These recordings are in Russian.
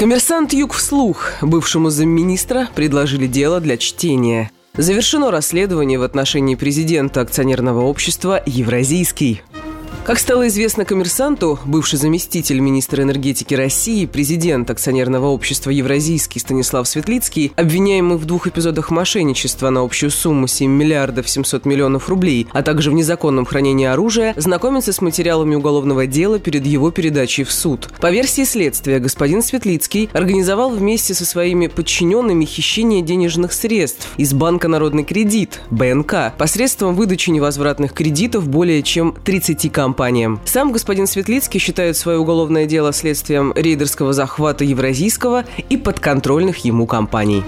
Коммерсант Юг вслух бывшему замминистра предложили дело для чтения. Завершено расследование в отношении президента акционерного общества «Евразийский». Как стало известно коммерсанту, бывший заместитель министра энергетики России, президент акционерного общества «Евразийский» Станислав Светлицкий, обвиняемый в двух эпизодах мошенничества на общую сумму 7 миллиардов 700 миллионов рублей, а также в незаконном хранении оружия, знакомится с материалами уголовного дела перед его передачей в суд. По версии следствия, господин Светлицкий организовал вместе со своими подчиненными хищение денежных средств из Банка «Народный кредит» БНК посредством выдачи невозвратных кредитов более чем 30 компаний компаниям. Сам господин Светлицкий считает свое уголовное дело следствием рейдерского захвата Евразийского и подконтрольных ему компаний.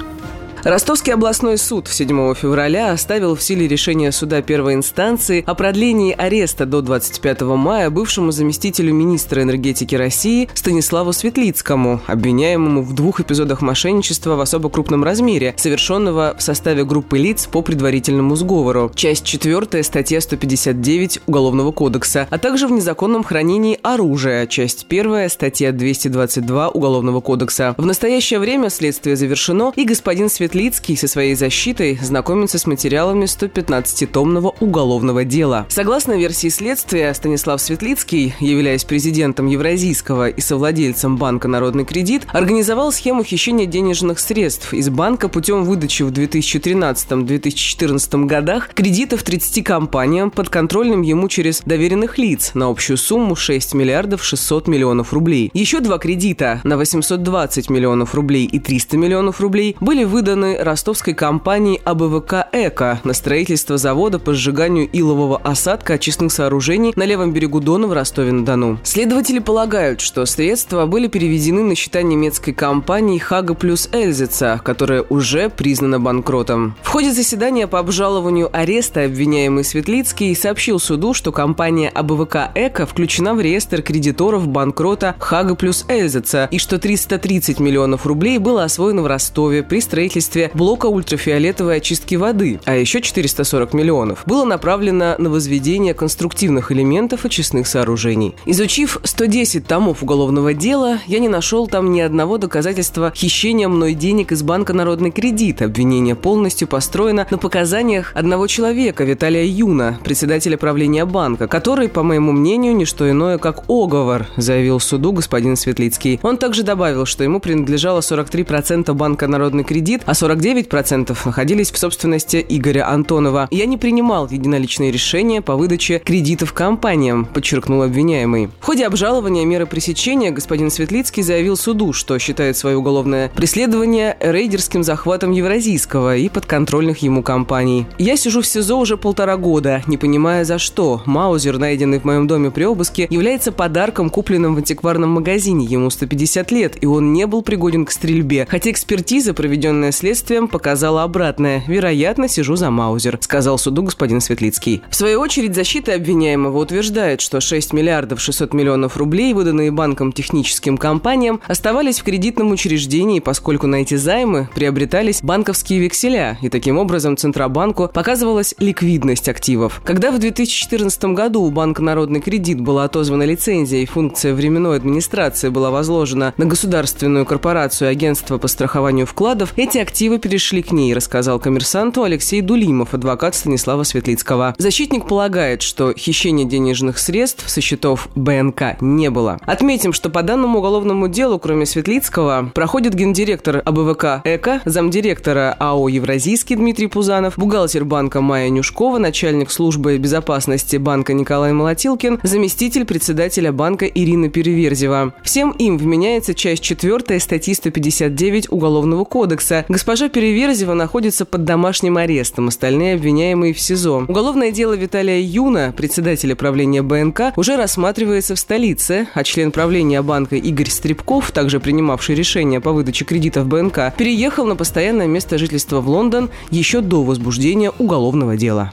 Ростовский областной суд 7 февраля оставил в силе решение суда первой инстанции о продлении ареста до 25 мая бывшему заместителю министра энергетики России Станиславу Светлицкому, обвиняемому в двух эпизодах мошенничества в особо крупном размере, совершенного в составе группы лиц по предварительному сговору. Часть 4 статья 159 Уголовного кодекса, а также в незаконном хранении оружия, часть 1 статья 222 Уголовного кодекса. В настоящее время следствие завершено, и господин Светлицкий Светлицкий со своей защитой знакомится с материалами 115-томного уголовного дела. Согласно версии следствия, Станислав Светлицкий, являясь президентом Евразийского и совладельцем банка «Народный кредит», организовал схему хищения денежных средств из банка путем выдачи в 2013-2014 годах кредитов 30 компаниям, подконтрольным ему через доверенных лиц на общую сумму 6 миллиардов 600 миллионов рублей. Еще два кредита на 820 миллионов рублей и 300 миллионов рублей были выданы стороны ростовской компании АБВК «Эко» на строительство завода по сжиганию илового осадка очистных сооружений на левом берегу Дона в Ростове-на-Дону. Следователи полагают, что средства были переведены на счета немецкой компании «Хага плюс Эльзица», которая уже признана банкротом. В ходе заседания по обжалованию ареста обвиняемый Светлицкий сообщил суду, что компания АБВК «Эко» включена в реестр кредиторов банкрота «Хага плюс Эльзица» и что 330 миллионов рублей было освоено в Ростове при строительстве строительстве блока ультрафиолетовой очистки воды, а еще 440 миллионов было направлено на возведение конструктивных элементов очистных сооружений. Изучив 110 томов уголовного дела, я не нашел там ни одного доказательства хищения мной денег из банка «Народный кредит». Обвинение полностью построено на показаниях одного человека, Виталия Юна, председателя правления банка, который, по моему мнению, не что иное, как оговор, заявил суду господин Светлицкий. Он также добавил, что ему принадлежало 43% банка «Народный кредит», а 49% находились в собственности Игоря Антонова. Я не принимал единоличные решения по выдаче кредитов компаниям, подчеркнул обвиняемый. В ходе обжалования меры пресечения господин Светлицкий заявил суду, что считает свое уголовное преследование рейдерским захватом Евразийского и подконтрольных ему компаний. Я сижу в СИЗО уже полтора года, не понимая за что. Маузер, найденный в моем доме при обыске, является подарком, купленным в антикварном магазине. Ему 150 лет, и он не был пригоден к стрельбе. Хотя экспертиза, проведенная следствием, следствием показало обратное. Вероятно, сижу за Маузер, сказал суду господин Светлицкий. В свою очередь, защита обвиняемого утверждает, что 6 миллиардов 600 миллионов рублей, выданные банком техническим компаниям, оставались в кредитном учреждении, поскольку на эти займы приобретались банковские векселя, и таким образом Центробанку показывалась ликвидность активов. Когда в 2014 году у Банка Народный кредит была отозвана лицензия и функция временной администрации была возложена на государственную корпорацию Агентство по страхованию вкладов, эти активы активы перешли к ней, рассказал коммерсанту Алексей Дулимов, адвокат Станислава Светлицкого. Защитник полагает, что хищения денежных средств со счетов БНК не было. Отметим, что по данному уголовному делу, кроме Светлицкого, проходит гендиректор АБВК ЭКО, замдиректора АО «Евразийский» Дмитрий Пузанов, бухгалтер банка Майя Нюшкова, начальник службы безопасности банка Николай Молотилкин, заместитель председателя банка Ирина Переверзева. Всем им вменяется часть 4 статьи 159 Уголовного кодекса. Госпожа Переверзева находится под домашним арестом, остальные обвиняемые в СИЗО. Уголовное дело Виталия Юна, председателя правления БНК, уже рассматривается в столице, а член правления банка Игорь Стребков, также принимавший решение по выдаче кредитов БНК, переехал на постоянное место жительства в Лондон еще до возбуждения уголовного дела.